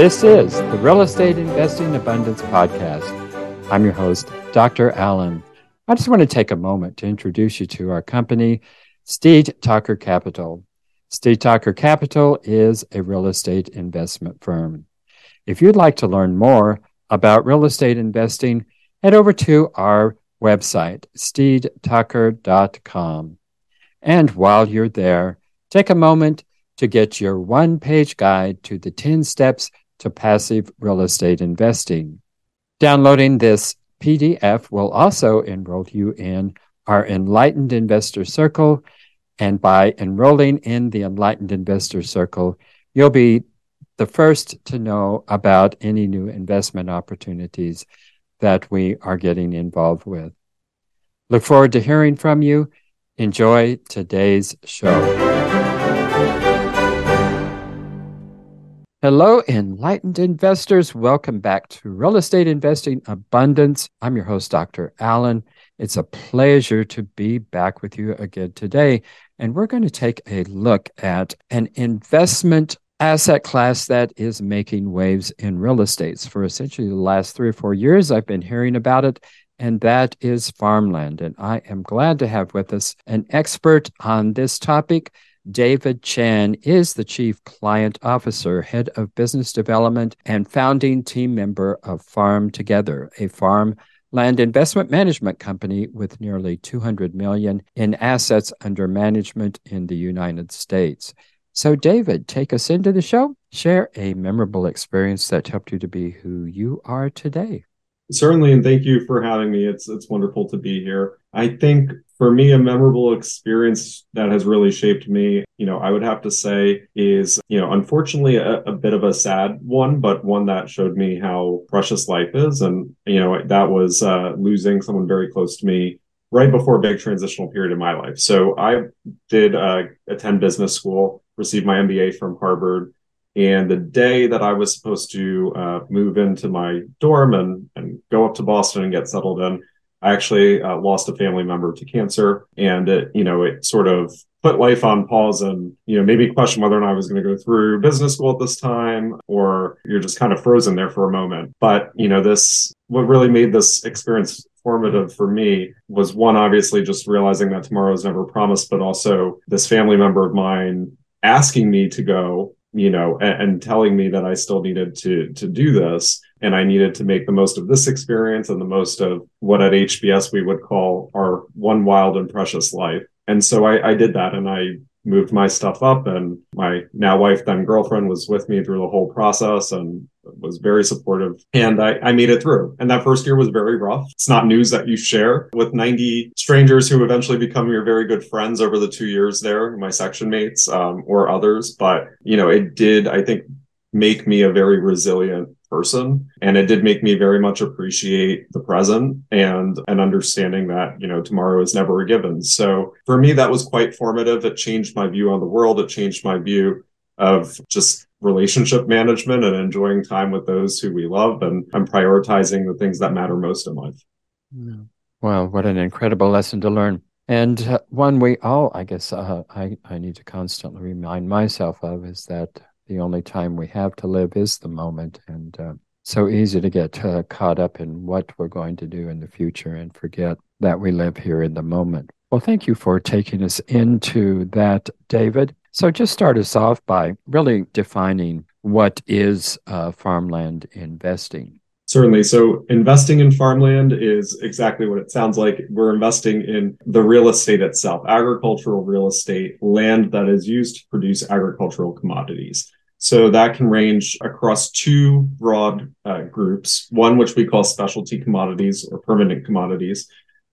This is the Real Estate Investing Abundance Podcast. I'm your host, Dr. Allen. I just want to take a moment to introduce you to our company, Steed Talker Capital. Steed Talker Capital is a real estate investment firm. If you'd like to learn more about real estate investing, head over to our website, steedtalker.com. And while you're there, take a moment to get your one page guide to the 10 steps to passive real estate investing. Downloading this PDF will also enroll you in our Enlightened Investor Circle. And by enrolling in the Enlightened Investor Circle, you'll be the first to know about any new investment opportunities that we are getting involved with. Look forward to hearing from you. Enjoy today's show. Hello, enlightened investors. Welcome back to Real Estate Investing Abundance. I'm your host, Dr. Allen. It's a pleasure to be back with you again today. And we're going to take a look at an investment asset class that is making waves in real estates. For essentially the last three or four years, I've been hearing about it, and that is farmland. And I am glad to have with us an expert on this topic. David Chan is the Chief Client Officer, Head of Business Development, and founding team member of FarmTogether, a farm land investment management company with nearly 200 million in assets under management in the United States. So, David, take us into the show. Share a memorable experience that helped you to be who you are today. Certainly, and thank you for having me. It's it's wonderful to be here. I think for me, a memorable experience that has really shaped me, you know, I would have to say is, you know, unfortunately a, a, bit of a sad one, but one that showed me how precious life is. And, you know, that was uh, losing someone very close to me right before a big transitional period in my life. So I did uh, attend business school, received my MBA from Harvard. And the day that I was supposed to uh, move into my dorm and, and go up to Boston and get settled in, I actually uh, lost a family member to cancer, and it, you know, it sort of put life on pause and you know maybe question whether or not I was going to go through business school at this time, or you're just kind of frozen there for a moment. But you know, this what really made this experience formative for me was one obviously just realizing that tomorrow is never promised, but also this family member of mine asking me to go you know, and, and, telling me that I still needed to to do this, and I needed to make the most of this experience and the most of what at HBS we would call our one wild and precious life. And so I, I did that, and I moved my stuff up and my now wife then girlfriend was with me through the whole process and was very supportive. And I, I made it through. And that first year was very rough. It's not news that you share with 90 strangers who eventually become your very good friends over the two years there my section mates um, or others. But you know it did i think make me a very resilient person. And it did make me very much appreciate the present and an understanding that you know tomorrow is never a given. So for me that was quite formative. It changed my view on the world. It changed my view of just relationship management and enjoying time with those who we love. And, and prioritizing the things that matter most in life. Well what an incredible lesson to learn. And uh, one we all i guess uh, I, I need to constantly remind myself of is that the only time we have to live is the moment. And uh, so easy to get uh, caught up in what we're going to do in the future and forget that we live here in the moment. Well, thank you for taking us into that, David. So just start us off by really defining what is uh, farmland investing. Certainly. So investing in farmland is exactly what it sounds like. We're investing in the real estate itself, agricultural real estate, land that is used to produce agricultural commodities. So that can range across two broad uh, groups. One, which we call specialty commodities or permanent commodities.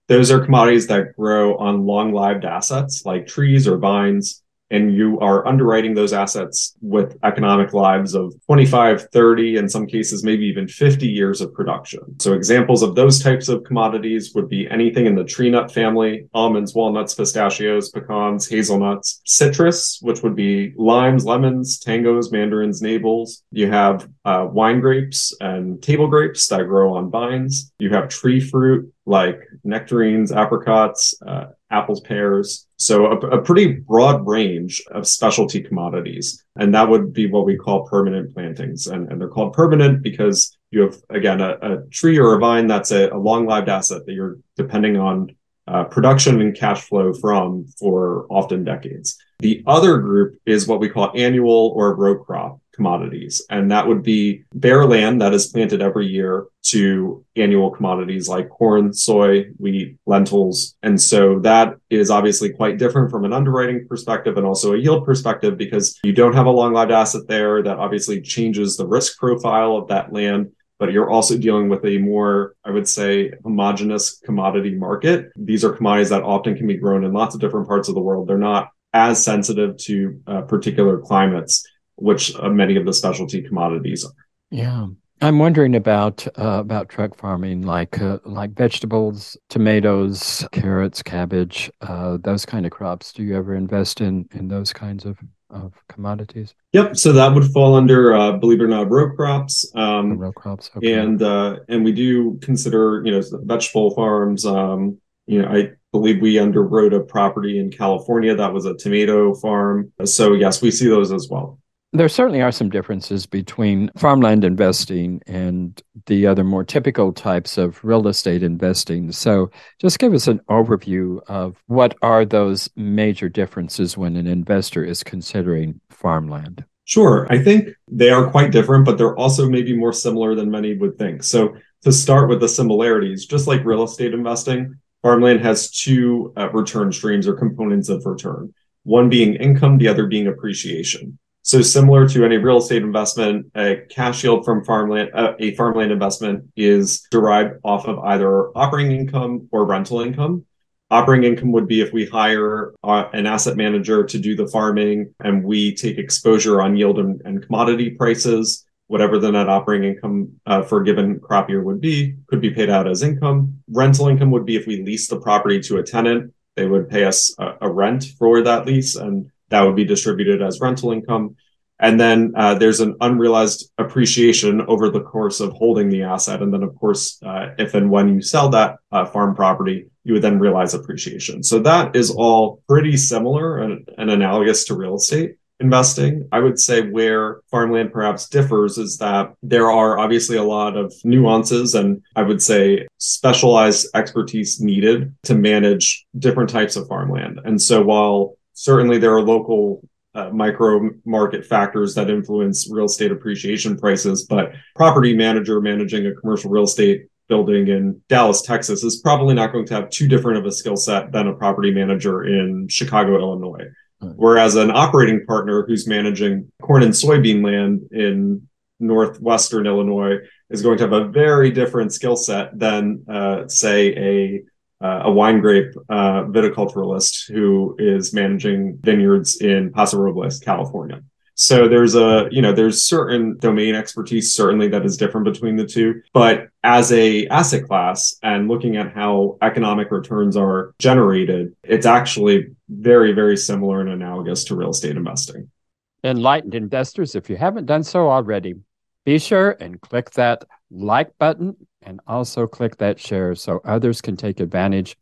Those are commodities that grow on long lived assets like trees or vines and you are underwriting those assets with economic lives of 25, 30, in some cases, maybe even 50 years of production. So examples of those types of commodities would be anything in the tree nut family, almonds, walnuts, pistachios, pecans, hazelnuts, citrus, which would be limes, lemons, tangos, mandarins, navels. You have uh, wine grapes and table grapes that grow on vines. You have tree fruit, like nectarines, apricots, uh, apples, pears. So a, a, pretty broad range of specialty commodities. And that would be what we call permanent plantings. And, and they're called permanent because you have, again, a, a tree or a vine that's a, a long lived asset that you're depending on uh, production and cash flow from for often decades. The other group is what we call annual or row crop commodities. And that would be bare land that is planted every year to annual commodities like corn, soy, wheat, lentils. And so that is obviously quite different from an underwriting perspective and also a yield perspective because you don't have a long lived asset there that obviously changes the risk profile of that land but you're also dealing with a more, I would say, homogenous commodity market. These are commodities that often can be grown in lots of different parts of the world. They're not as sensitive to uh, particular climates, which uh, many of the specialty commodities are. Yeah. I'm wondering about uh, about truck farming, like uh, like vegetables, tomatoes, carrots, cabbage, uh, those kind of crops. Do you ever invest in in those kinds of of commodities? Yep. So that would fall under, uh, believe it or not, row crops. Um, row crops. Okay. And uh, and we do consider, you know, vegetable farms. Um, you know, I believe we underwrote a property in California that was a tomato farm. So yes, we see those as well. There certainly are some differences between farmland investing and the other more typical types of real estate investing. So, just give us an overview of what are those major differences when an investor is considering farmland. Sure. I think they are quite different, but they're also maybe more similar than many would think. So, to start with the similarities, just like real estate investing, farmland has two uh, return streams or components of return one being income, the other being appreciation. So similar to any real estate investment, a cash yield from farmland, uh, a farmland investment is derived off of either operating income or rental income. Operating income would be if we hire uh, an asset manager to do the farming and we take exposure on yield and, and commodity prices. Whatever the net operating income uh, for a given crop year would be, could be paid out as income. Rental income would be if we lease the property to a tenant, they would pay us a, a rent for that lease and that would be distributed as rental income. And then uh, there's an unrealized appreciation over the course of holding the asset. And then, of course, uh, if and when you sell that uh, farm property, you would then realize appreciation. So that is all pretty similar and, and analogous to real estate investing. I would say where farmland perhaps differs is that there are obviously a lot of nuances and I would say specialized expertise needed to manage different types of farmland. And so while certainly there are local uh, micro market factors that influence real estate appreciation prices, but property manager managing a commercial real estate building in Dallas, Texas is probably not going to have too different of a skill set than a property manager in Chicago, Illinois. Whereas an operating partner who's managing corn and soybean land in northwestern Illinois is going to have a very different skill set than, uh, say, a uh, a wine grape uh, viticulturalist who is managing vineyards in Paso Robles, California. So there's a, you know, there's certain domain expertise certainly that is different between the two, but as a asset class and looking at how economic returns are generated, it's actually very, very similar and analogous to real estate investing. Enlightened investors, if you haven't done so already, be sure and click that like button and also click that share so others can take advantage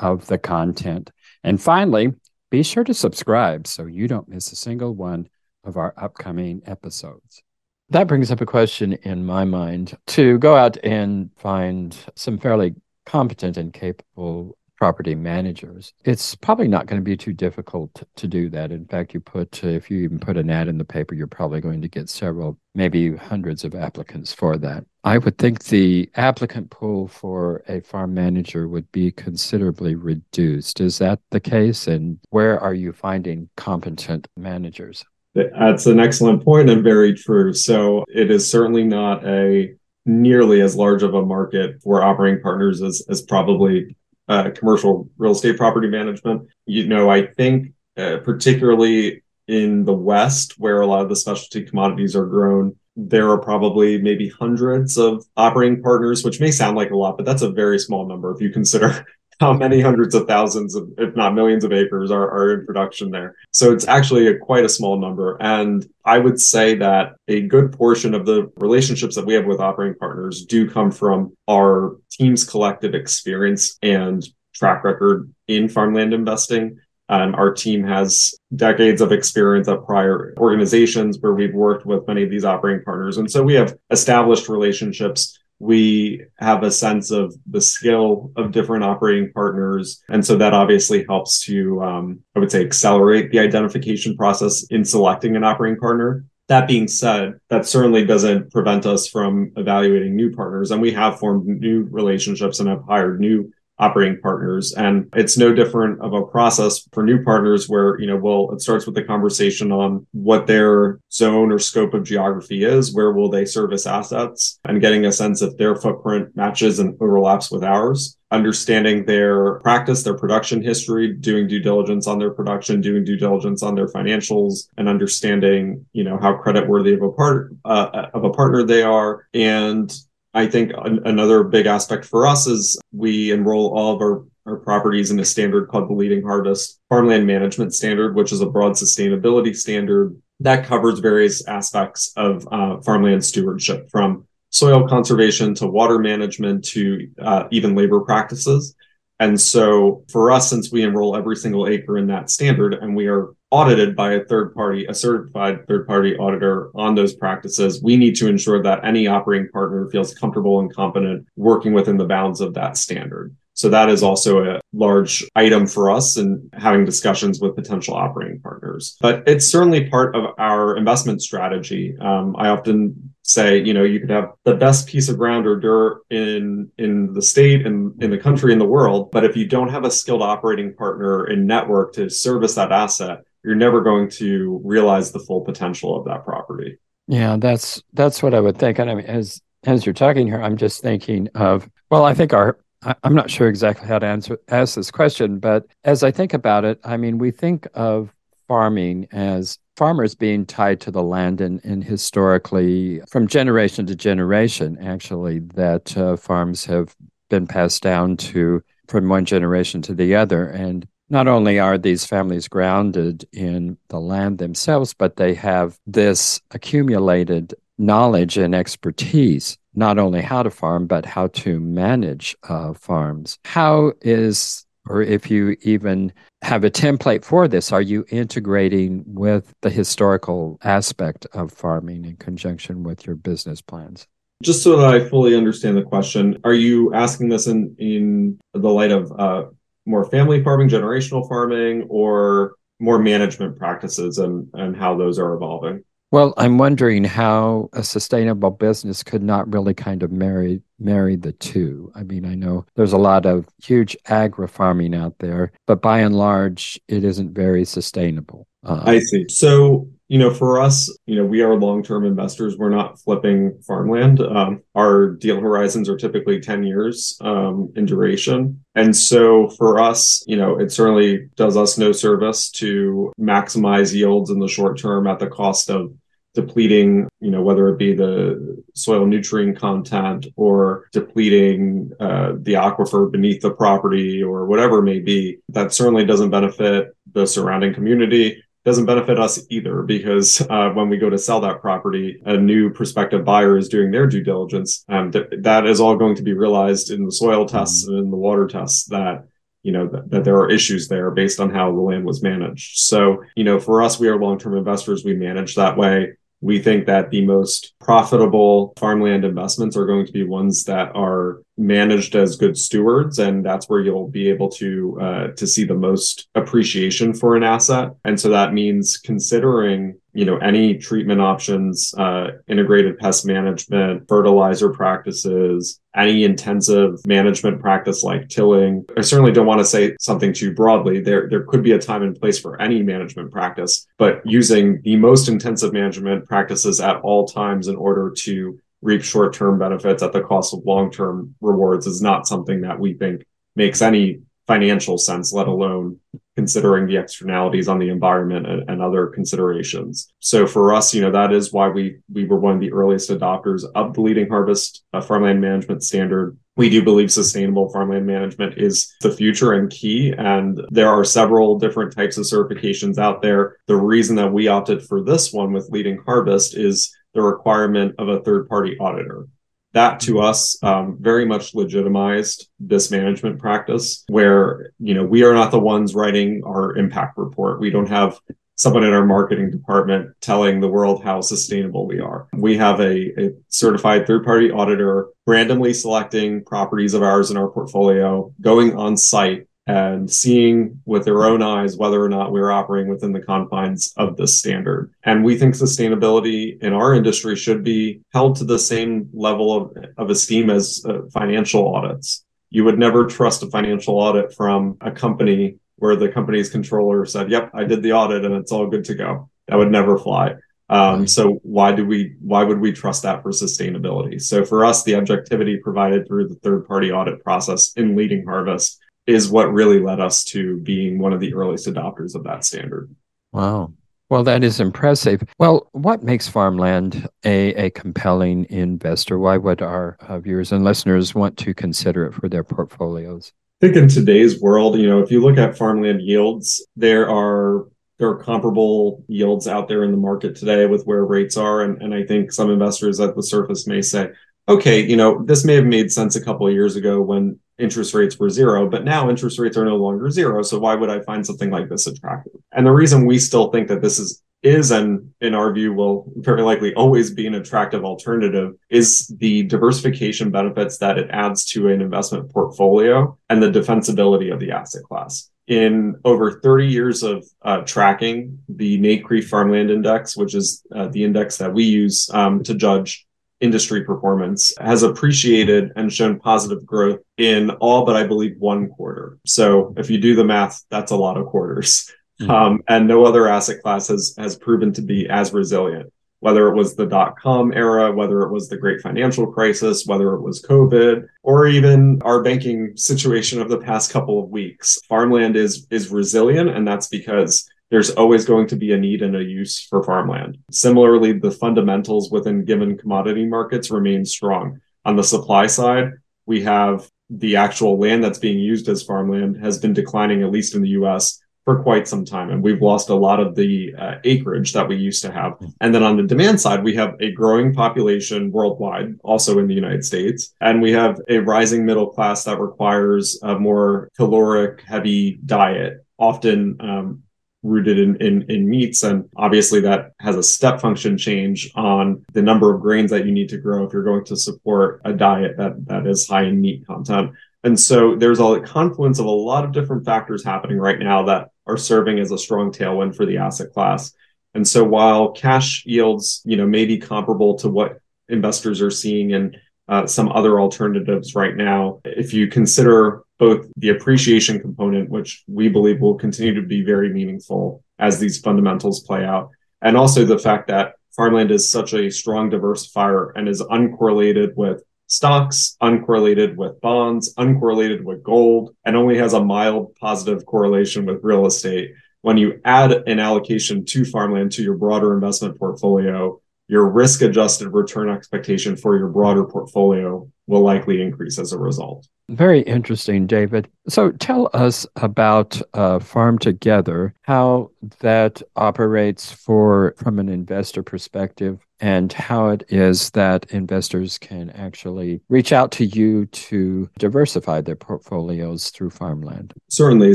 of the content. And finally, be sure to subscribe so you don't miss a single one of our upcoming episodes. That brings up a question in my mind to go out and find some fairly competent and capable property managers. It's probably not going to be too difficult to do that. In fact, you put, if you even put an ad in the paper, you're probably going to get several, maybe hundreds of applicants for that. I would think the applicant pool for a farm manager would be considerably reduced. Is that the case? And where are you finding competent managers? That's an excellent point and very true. So it is certainly not a nearly as large of a market for operating partners as, as probably uh, commercial real estate property management. You know, I think uh, particularly in the West, where a lot of the specialty commodities are grown, there are probably maybe hundreds of operating partners, which may sound like a lot, but that's a very small number if you consider how many hundreds of thousands, of, if not millions of acres are, are in production there. So it's actually a, quite a small number. And I would say that a good portion of the relationships that we have with operating partners do come from our team's collective experience and track record in farmland investing. And our team has decades of experience at prior organizations where we've worked with many of these operating partners. And so we have established relationships we have a sense of the skill of different operating partners. And so that obviously helps to, um, I would say, accelerate the identification process in selecting an operating partner. That being said, that certainly doesn't prevent us from evaluating new partners. And we have formed new relationships and have hired new operating partners. And it's no different of a process for new partners where, you know, well, it starts with the conversation on what their zone or scope of geography is, where will they service assets, and getting a sense if their footprint matches and overlaps with ours. Understanding their practice, their production history, doing due diligence on their production, doing due diligence on their financials, and understanding, you know, how creditworthy of a part uh, of a partner they are, and I think an- another big aspect for us is we enroll all of our, our properties in a standard called the Leading Harvest Farmland Management Standard, which is a broad sustainability standard that covers various aspects of uh, farmland stewardship from soil conservation to water management to uh, even labor practices. And so for us, since we enroll every single acre in that standard and we are audited by a third party, a certified third party auditor on those practices, we need to ensure that any operating partner feels comfortable and competent working within the bounds of that standard. So that is also a large item for us in having discussions with potential operating partners. But it's certainly part of our investment strategy. Um, I often say, you know, you could have the best piece of ground or dirt in in the state and in the country in the world, but if you don't have a skilled operating partner and network to service that asset, you're never going to realize the full potential of that property. Yeah, that's that's what I would think. And I mean, as as you're talking here, I'm just thinking of well, I think our I'm not sure exactly how to answer ask this question, but as I think about it, I mean, we think of farming as farmers being tied to the land and, and historically from generation to generation, actually, that uh, farms have been passed down to from one generation to the other. And not only are these families grounded in the land themselves, but they have this accumulated knowledge and expertise, not only how to farm, but how to manage uh, farms. How is, or if you even have a template for this, are you integrating with the historical aspect of farming in conjunction with your business plans? Just so that I fully understand the question, are you asking this in, in the light of uh, more family farming, generational farming, or more management practices and, and how those are evolving? Well, I'm wondering how a sustainable business could not really kind of marry marry the two. I mean, I know there's a lot of huge agri farming out there, but by and large, it isn't very sustainable. Uh, I see. So you know, for us, you know, we are long-term investors. We're not flipping farmland. Um, our deal horizons are typically 10 years um, in duration. And so for us, you know, it certainly does us no service to maximize yields in the short term at the cost of depleting, you know, whether it be the soil nutrient content or depleting uh, the aquifer beneath the property or whatever it may be. That certainly doesn't benefit the surrounding community doesn't benefit us either because uh, when we go to sell that property, a new prospective buyer is doing their due diligence. Um, th- that is all going to be realized in the soil tests mm-hmm. and in the water tests that you know that, that there are issues there based on how the land was managed. So you know, for us, we are long-term investors. We manage that way. We think that the most profitable farmland investments are going to be ones that are managed as good stewards, and that's where you'll be able to uh, to see the most appreciation for an asset. And so that means considering you know any treatment options uh, integrated pest management fertilizer practices any intensive management practice like tilling. I certainly don't want to say something too broadly. There there could be a time and place for any management practice but using the most intensive management practices at all times in order to reap short-term benefits at the cost of long-term rewards is not something that we think makes any financial sense let alone considering the externalities on the environment and, and, other considerations. So for us, you know, that is why we we were one of the earliest adopters of the leading harvest uh, farmland management standard. we do believe sustainable farmland management is the future and key. And there are several different types of certifications out there. The reason that we opted for this one with Leading Harvest is the requirement of a third party auditor. That to us um, very much legitimized this management practice where, you know, we are not the ones writing our impact report. We don't have someone in our marketing department telling the world how sustainable we are. We have a, a certified third party auditor randomly selecting properties of ours in our portfolio, going on site and seeing with their own eyes whether or not we're operating within the confines of this standard. And we think sustainability in our industry should be held to the same level of, of esteem as uh, financial audits. You would never trust a financial audit from a company where the company's controller said, "Yep, I did the audit and it's all good to go." That would never fly. Um, so why do we why would we trust that for sustainability? So for us, the objectivity provided through the third party audit process in Leading Harvest is what really led us to being one of the earliest adopters of that standard. Wow. Well, that is impressive. Well, what makes farmland a, a compelling investor? Why would our uh, viewers and listeners want to consider it for their portfolios? I think in today's world, you know, if you look at farmland yields, there are there are comparable yields out there in the market today with where rates are. And, and I think some investors at the surface may say, okay, you know, this may have made sense a couple of years ago when interest rates were zero, but now interest rates are no longer zero. So why would I find something like this attractive? And the reason we still think that this is is and in our view will very likely always be an attractive alternative is the diversification benefits that it adds to an investment portfolio and the defensibility of the asset class in over 30 years of uh, tracking the NCREIF Farmland Index, which is uh, the index that we use um, to judge industry performance, has appreciated and shown positive growth in all but I believe one quarter. So if you do the math, that's a lot of quarters. Mm-hmm. Um, and no other asset class has has proven to be as resilient. Whether it was the dot com era, whether it was the great financial crisis, whether it was COVID, or even our banking situation of the past couple of weeks, farmland is is resilient, and that's because there's always going to be a need and a use for farmland. Similarly, the fundamentals within given commodity markets remain strong. On the supply side, we have the actual land that's being used as farmland has been declining, at least in the US, for quite some time. And we've lost a lot of the uh, acreage that we used to have. And then on the demand side, we have a growing population worldwide, also in the United States. And we have a rising middle class that requires a more caloric heavy diet, often um, rooted in, in, in meats. And obviously that has a step function change on the number of grains that you need to grow if you're going to support a diet that, that is high in meat content. And so there's a confluence of a lot of different factors happening right now that are serving as a strong tailwind for the asset class. And so while cash yields, you know, may be comparable to what investors are seeing in uh, some other alternatives right now, if you consider both the appreciation component, which we believe will continue to be very meaningful as these fundamentals play out, and also the fact that farmland is such a strong diversifier and is uncorrelated with stocks, uncorrelated with bonds, uncorrelated with gold, and only has a mild positive correlation with real estate. When you add an allocation to farmland to your broader investment portfolio, your risk adjusted return expectation for your broader portfolio will likely increase as a result. Very interesting, David. So tell us about uh, FarmTogether, how that operates for from an investor perspective, and how it is that investors can actually reach out to you to diversify their portfolios through farmland. Certainly.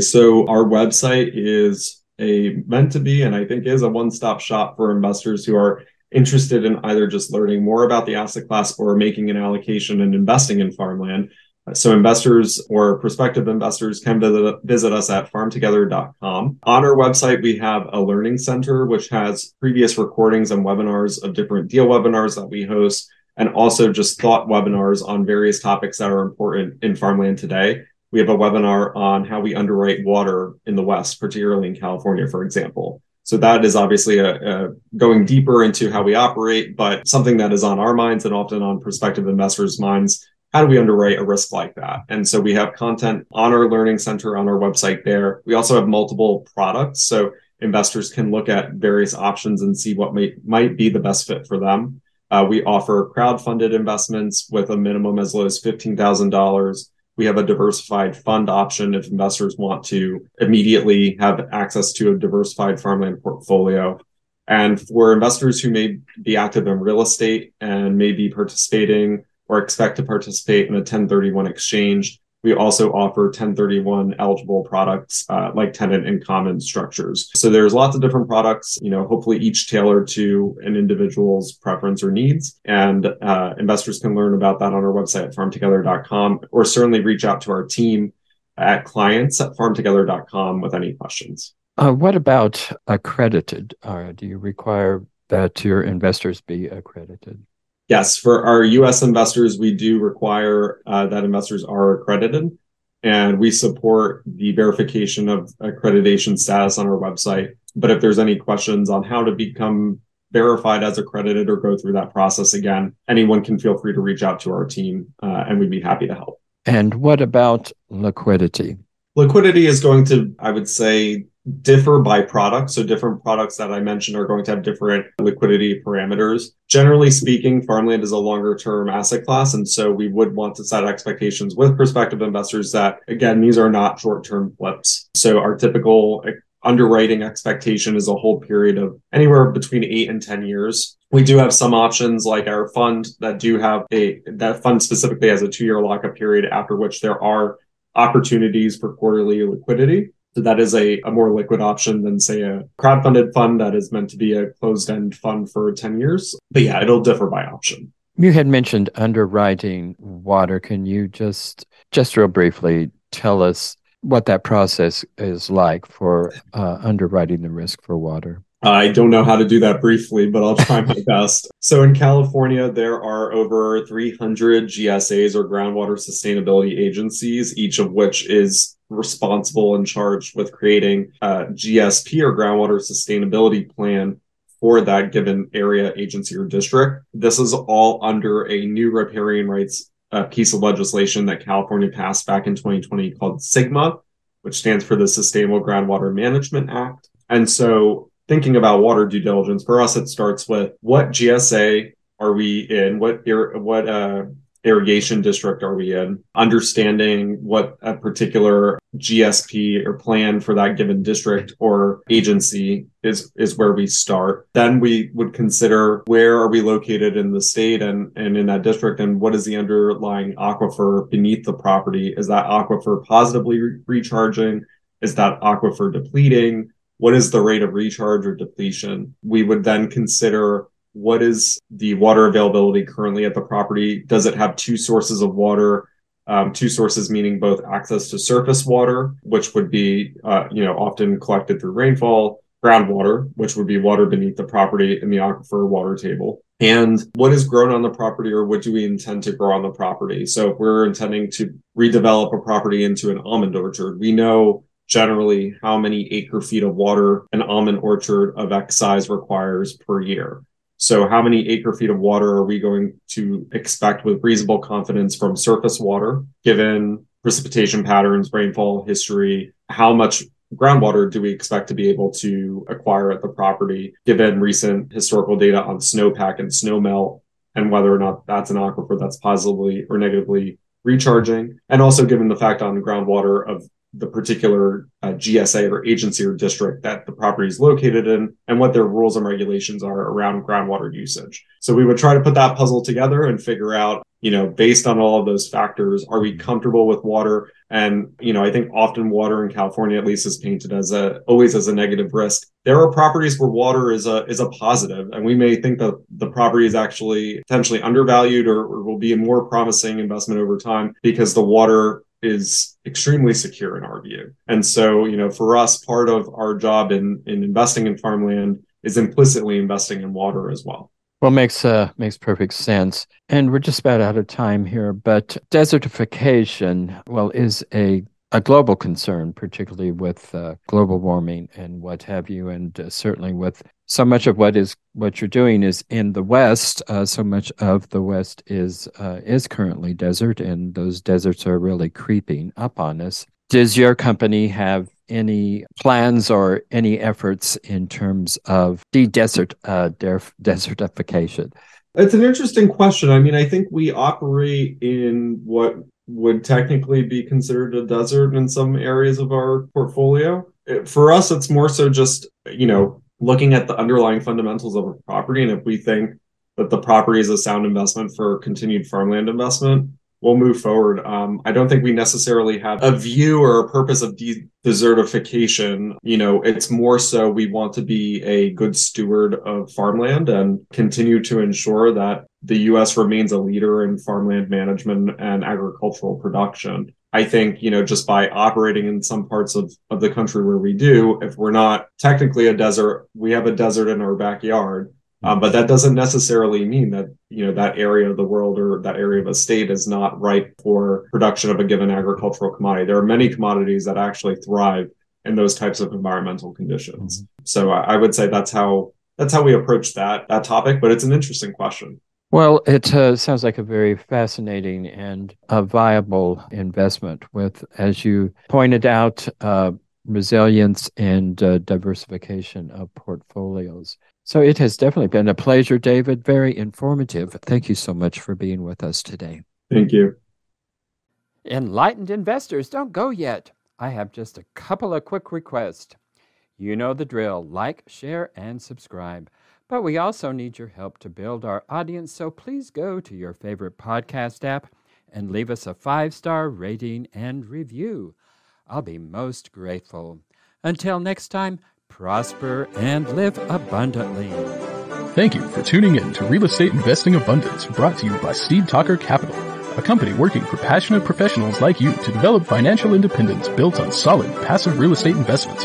So our website is a meant to be, and I think is a one-stop shop for investors who are interested in either just learning more about the asset class or making an allocation and investing in farmland. Uh, so investors or prospective investors can visit, visit us at farmtogether.com. On our website, we have a learning center, which has previous recordings and webinars of different deal webinars that we host, and also just thought webinars on various topics that are important in farmland today. We have a webinar on how we underwrite water in the West, particularly in California, for example. So that is obviously a, a, going deeper into how we operate, but something that is on our minds and often on prospective investors' minds. How do we underwrite a risk like that? And so we have content on our learning center on our website there. We also have multiple products. So investors can look at various options and see what may, might be the best fit for them. Uh, we offer crowd-funded investments with a minimum as low as $15,000. We have a diversified fund option if investors want to immediately have access to a diversified farmland portfolio. And for investors who may be active in real estate and may be participating or expect to participate in a 1031 exchange, we also offer 1031 eligible products uh, like tenant and common structures. So there's lots of different products, you know, hopefully each tailored to an individual's preference or needs. And uh, investors can learn about that on our website farmtogether.com or certainly reach out to our team at clients at farmtogether.com with any questions. Uh, what about accredited? Uh, do you require that your investors be accredited? Yes, for our US investors, we do require uh, that investors are accredited, and we support the verification of accreditation status on our website. But if there's any questions on how to become verified as accredited or go through that process again, anyone can feel free to reach out to our team, uh, and we'd be happy to help. And what about liquidity? Liquidity is going to, I would say, differ by product. So different products that I mentioned are going to have different liquidity parameters. Generally speaking, farmland is a longer term asset class. And so we would want to set expectations with prospective investors that, again, these are not short term flips. So our typical underwriting expectation is a whole period of anywhere between eight and 10 years. We do have some options like our fund that do have a, that fund specifically has a two year lockup period after which there are opportunities for quarterly liquidity. So that is a, a more liquid option than, say, a crowd-funded fund that is meant to be a closed-end fund for 10 years. But yeah, it'll differ by option. You had mentioned underwriting water. Can you just just real briefly tell us what that process is like for uh, underwriting the risk for water? I don't know how to do that briefly, but I'll try my best. So in California, there are over 300 GSAs or groundwater sustainability agencies, each of which is responsible and charged with creating a GSP or groundwater sustainability plan for that given area, agency, or district. This is all under a new riparian rights uh, piece of legislation that California passed back in 2020 called SGMA, which stands for the Sustainable Groundwater Management Act. And so thinking about water due diligence for us, it starts with what GSA are we in? What what uh, irrigation district are we in, understanding what a particular GSP or plan for that given district or agency is is where we start. Then we would consider where are we located in the state and, and in that district and what is the underlying aquifer beneath the property? Is that aquifer positively re- recharging? Is that aquifer depleting? What is the rate of recharge or depletion? We would then consider what is the water availability currently at the property? Does it have two sources of water? Um, two sources meaning both access to surface water, which would be uh, you know often collected through rainfall, groundwater, which would be water beneath the property in the aquifer water table, and what is grown on the property or what do we intend to grow on the property. So if we're intending to redevelop a property into an almond orchard, we know generally how many acre feet of water an almond orchard of X size requires per year. So, how many acre feet of water are we going to expect with reasonable confidence from surface water, given precipitation patterns, rainfall history? How much groundwater do we expect to be able to acquire at the property, given recent historical data on snowpack and snowmelt, and whether or not that's an aquifer that's positively or negatively recharging, and also given the fact on groundwater of the particular uh, GSA or agency or district that the property is located in and what their rules and regulations are around groundwater usage. So we would try to put that puzzle together and figure out, you know, based on all of those factors, are we comfortable with water? And, you know, I think often water in California at least is painted as a always as a negative risk. There are properties where water is a is a positive, and we may think that the property is actually potentially undervalued or, or will be a more promising investment over time because the water is extremely secure in our view. And so, you know, for us, part of our job in in investing in farmland is implicitly investing in water as well. Well, makes uh, makes perfect sense. And we're just about out of time here, but desertification, well, is a a global concern, particularly with uh, global warming and what have you, and uh, certainly with so much of what is what you're doing is in the West. Uh, so much of the West is uh, is currently desert, and those deserts are really creeping up on us. Does your company have any plans or any efforts in terms of de-desert uh, desertification? It's an interesting question. I mean, I think we operate in what would technically be considered a desert in some areas of our portfolio. For us, it's more so just, you know, looking at the underlying fundamentals of a property. And if we think that the property is a sound investment for continued farmland investment, we'll move forward. Um, I don't think we necessarily have a view or a purpose of de- desertification. You know, it's more so we want to be a good steward of farmland and continue to ensure that the U.S. remains a leader in farmland management and agricultural production. I think, you know, just by operating in some parts of, of the country where we do, if we're not technically a desert, we have a desert in our backyard um, but that doesn't necessarily mean that you know that area of the world or that area of a state is not ripe for production of a given agricultural commodity. There are many commodities that actually thrive in those types of environmental conditions. Mm-hmm. So I, would say that's how that's how we approach that that topic. But it's an interesting question. Well, it uh, sounds like a very fascinating and a viable investment with, as you pointed out, uh, resilience and uh, diversification of portfolios. So it has definitely been a pleasure, David. Very informative. Thank you so much for being with us today. Thank you. Enlightened investors, don't go yet. I have just a couple of quick requests. You know the drill like, share, and subscribe. But we also need your help to build our audience, so please go to your favorite podcast app and leave us a five star rating and review. I'll be most grateful. Until next time, prosper, and live abundantly. Thank you for tuning in to Real Estate Investing Abundance, brought to you by Steed Talker Capital, a company working for passionate professionals like you to develop financial independence built on solid passive real estate investments.